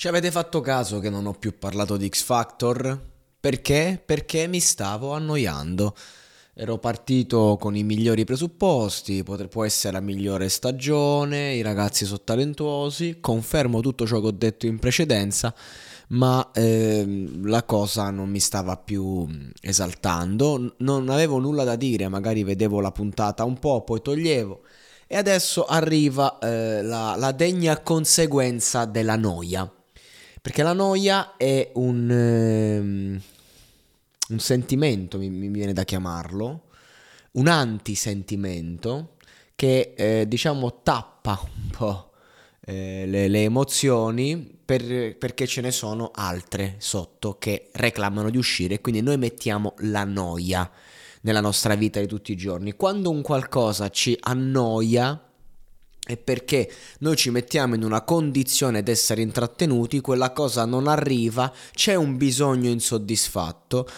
Ci avete fatto caso che non ho più parlato di X Factor? Perché? Perché mi stavo annoiando. Ero partito con i migliori presupposti, può essere la migliore stagione, i ragazzi sono talentuosi, confermo tutto ciò che ho detto in precedenza ma eh, la cosa non mi stava più esaltando, non avevo nulla da dire, magari vedevo la puntata un po', poi toglievo. E adesso arriva eh, la, la, degna conseguenza della noia. Perché la noia è un, eh, un sentimento, mi, mi, viene da chiamarlo, un antisentimento che eh, diciamo tappa un po' eh, le, le emozioni per, perché ce ne sono altre sotto che reclamano di uscire, quindi noi mettiamo la noia nella nostra vita di tutti i giorni. Quando un qualcosa ci annoia è perché noi ci mettiamo in una condizione di essere intrattenuti, quella cosa non arriva, c'è un bisogno insoddisfatto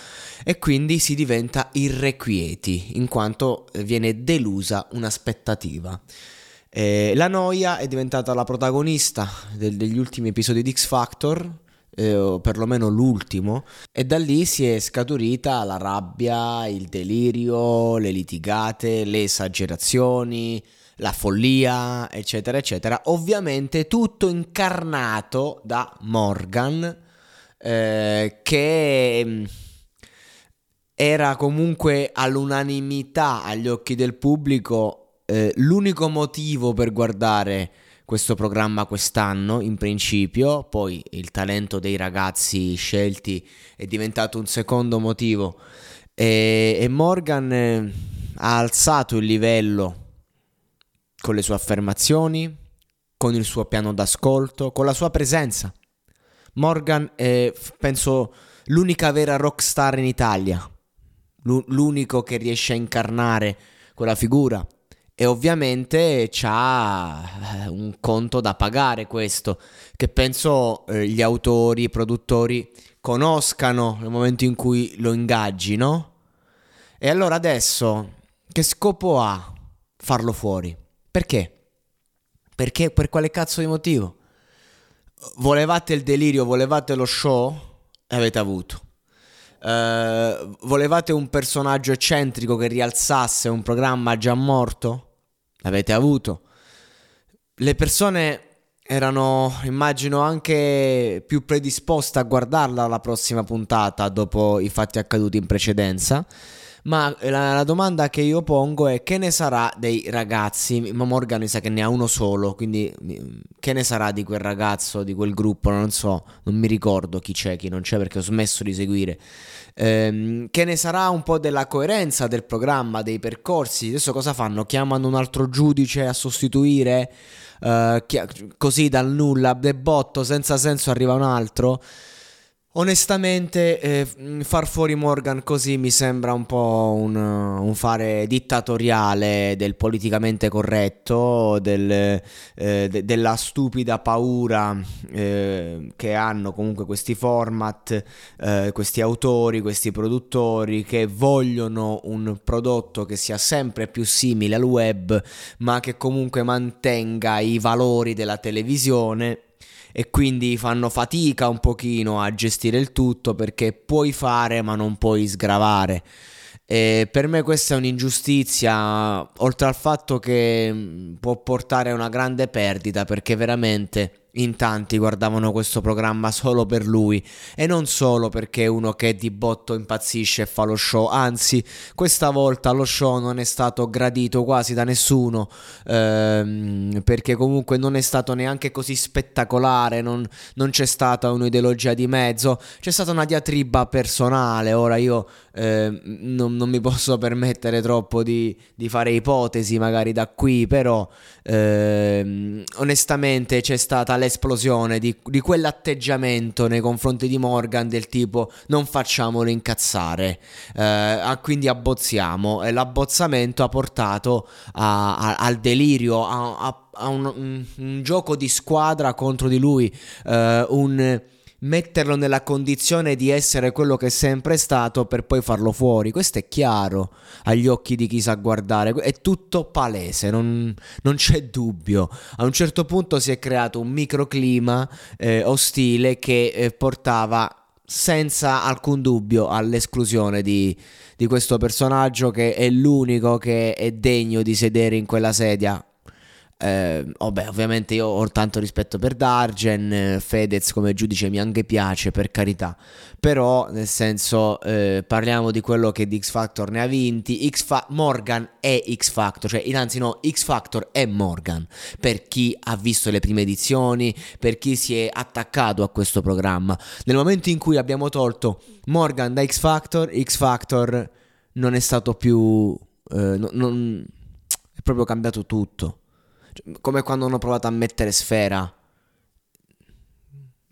e quindi si diventa irrequieti, in quanto viene delusa un'aspettativa. Eh, la noia è diventata la protagonista del, degli ultimi episodi di X Factor, eh, o perlomeno l'ultimo, e da lì si è scaturita la rabbia, il delirio, le litigate, le esagerazioni, la follia, eccetera, eccetera. Ovviamente tutto incarnato da Morgan, eh, che mm, era comunque all'unanimità agli occhi del pubblico eh, l'unico motivo per guardare questo programma quest'anno in principio, poi il talento dei ragazzi scelti è diventato un secondo motivo e, e Morgan eh, ha alzato il livello con le sue affermazioni, con il suo piano d'ascolto, con la sua presenza. Morgan è, penso, l'unica vera rockstar in Italia, l'unico che riesce a incarnare quella figura e ovviamente c'ha eh, un conto da pagare questo, che penso eh, gli autori, i produttori conoscano nel momento in cui lo ingaggi, no? E allora adesso che scopo ha farlo fuori? Perché? Perché per quale cazzo di motivo? Volevate il delirio, volevate lo show e avete avuto. Uh, volevate un personaggio eccentrico che rialzasse un programma già morto? L'avete avuto. Le persone erano, immagino, anche più predisposte a guardarla la prossima puntata dopo i fatti accaduti in precedenza. Ma la, la, domanda che io pongo è che ne sarà dei ragazzi? Ma Morgan mi sa che ne ha uno solo, quindi che ne sarà di quel ragazzo, di quel gruppo? Non so, non mi ricordo chi c'è, chi non c'è perché ho smesso di seguire. Ehm, che ne sarà un po' della coerenza del programma, dei percorsi? Adesso cosa fanno? Chiamano un altro giudice a sostituire? Uh, chi- così dal nulla, de botto, senza senso arriva un altro? Onestamente, eh, far fuori Morgan così mi sembra un po' un, un fare dittatoriale del politicamente corretto, del, eh, de, della stupida paura eh, che hanno comunque questi format, eh, questi autori, questi produttori che vogliono un prodotto che sia sempre più simile al web, ma che comunque mantenga i valori della televisione e quindi fanno fatica un pochino a gestire il tutto perché puoi fare ma non puoi sgravare. E per me questa è un'ingiustizia, oltre al fatto che mm, può portare a una grande perdita perché veramente in tanti guardavano questo programma solo per lui e non solo perché è uno che di botto impazzisce e fa lo show, anzi questa volta lo show non è stato gradito quasi da nessuno ehm, perché comunque non è stato neanche così spettacolare, non, non, c'è stata un'ideologia di mezzo, c'è stata una diatriba personale, ora io eh, non, non, mi posso permettere troppo di, di, fare ipotesi magari da qui, però eh, onestamente c'è stata l'esplosione di, di, quell'atteggiamento nei confronti di Morgan del tipo non facciamolo incazzare, eh, quindi abbozziamo. E l'abbozzamento ha portato a, a, al delirio, a, a un, un, gioco di squadra contro di lui, eh, un metterlo nella condizione di essere quello che è sempre stato per poi farlo fuori. Questo è chiaro agli occhi di chi sa guardare, è tutto palese, non, non c'è dubbio. A un certo punto si è creato un microclima eh, ostile che eh, portava senza alcun dubbio all'esclusione di, di questo personaggio che è l'unico che è degno di sedere in quella sedia eh, vabbè, ovviamente io ho tanto rispetto per Dargen, Fedez come giudice mi anche piace, per carità. Però, nel senso, eh, parliamo di quello che di X Factor ne ha vinti. Fa- Morgan è X Factor, cioè, innanzi no, X Factor è Morgan. Per chi ha visto le prime edizioni, per chi si è attaccato a questo programma. Nel momento in cui abbiamo tolto Morgan da X Factor, X Factor non è stato più... Eh, non, non, è proprio cambiato tutto. Cioè, come quando hanno provato a mettere Sfera.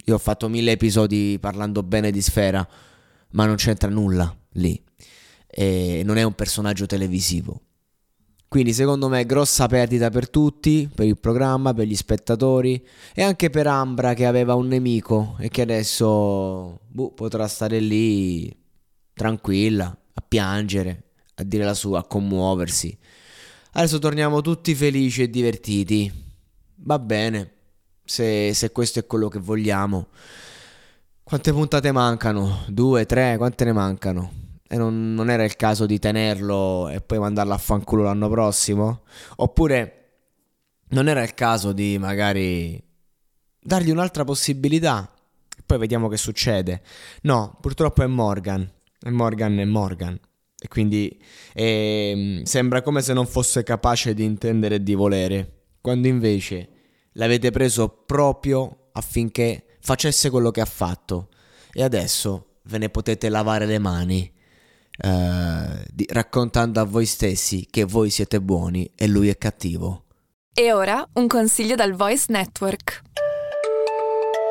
Io ho fatto mille episodi parlando bene di Sfera, ma non c'entra nulla lì. E non è un personaggio televisivo. Quindi secondo me grossa perdita per tutti, per il programma, per gli spettatori e anche per Ambra che aveva un nemico e che adesso boh, potrà stare lì tranquilla, a piangere, a dire la sua, a commuoversi. Adesso torniamo tutti felici e divertiti. Va bene, se, se questo è quello che vogliamo. Quante puntate mancano? Due, tre? Quante ne mancano? E non, non, era il caso di tenerlo e poi mandarlo a fanculo l'anno prossimo? Oppure non era il caso di magari dargli un'altra possibilità? E poi vediamo che succede. No, purtroppo è Morgan. E Morgan è Morgan. E quindi eh, sembra come se non fosse capace di intendere e di volere, quando invece l'avete preso proprio affinché facesse quello che ha fatto. E adesso ve ne potete lavare le mani, eh, di, raccontando a voi stessi che voi siete buoni e lui è cattivo. E ora un consiglio dal Voice Network.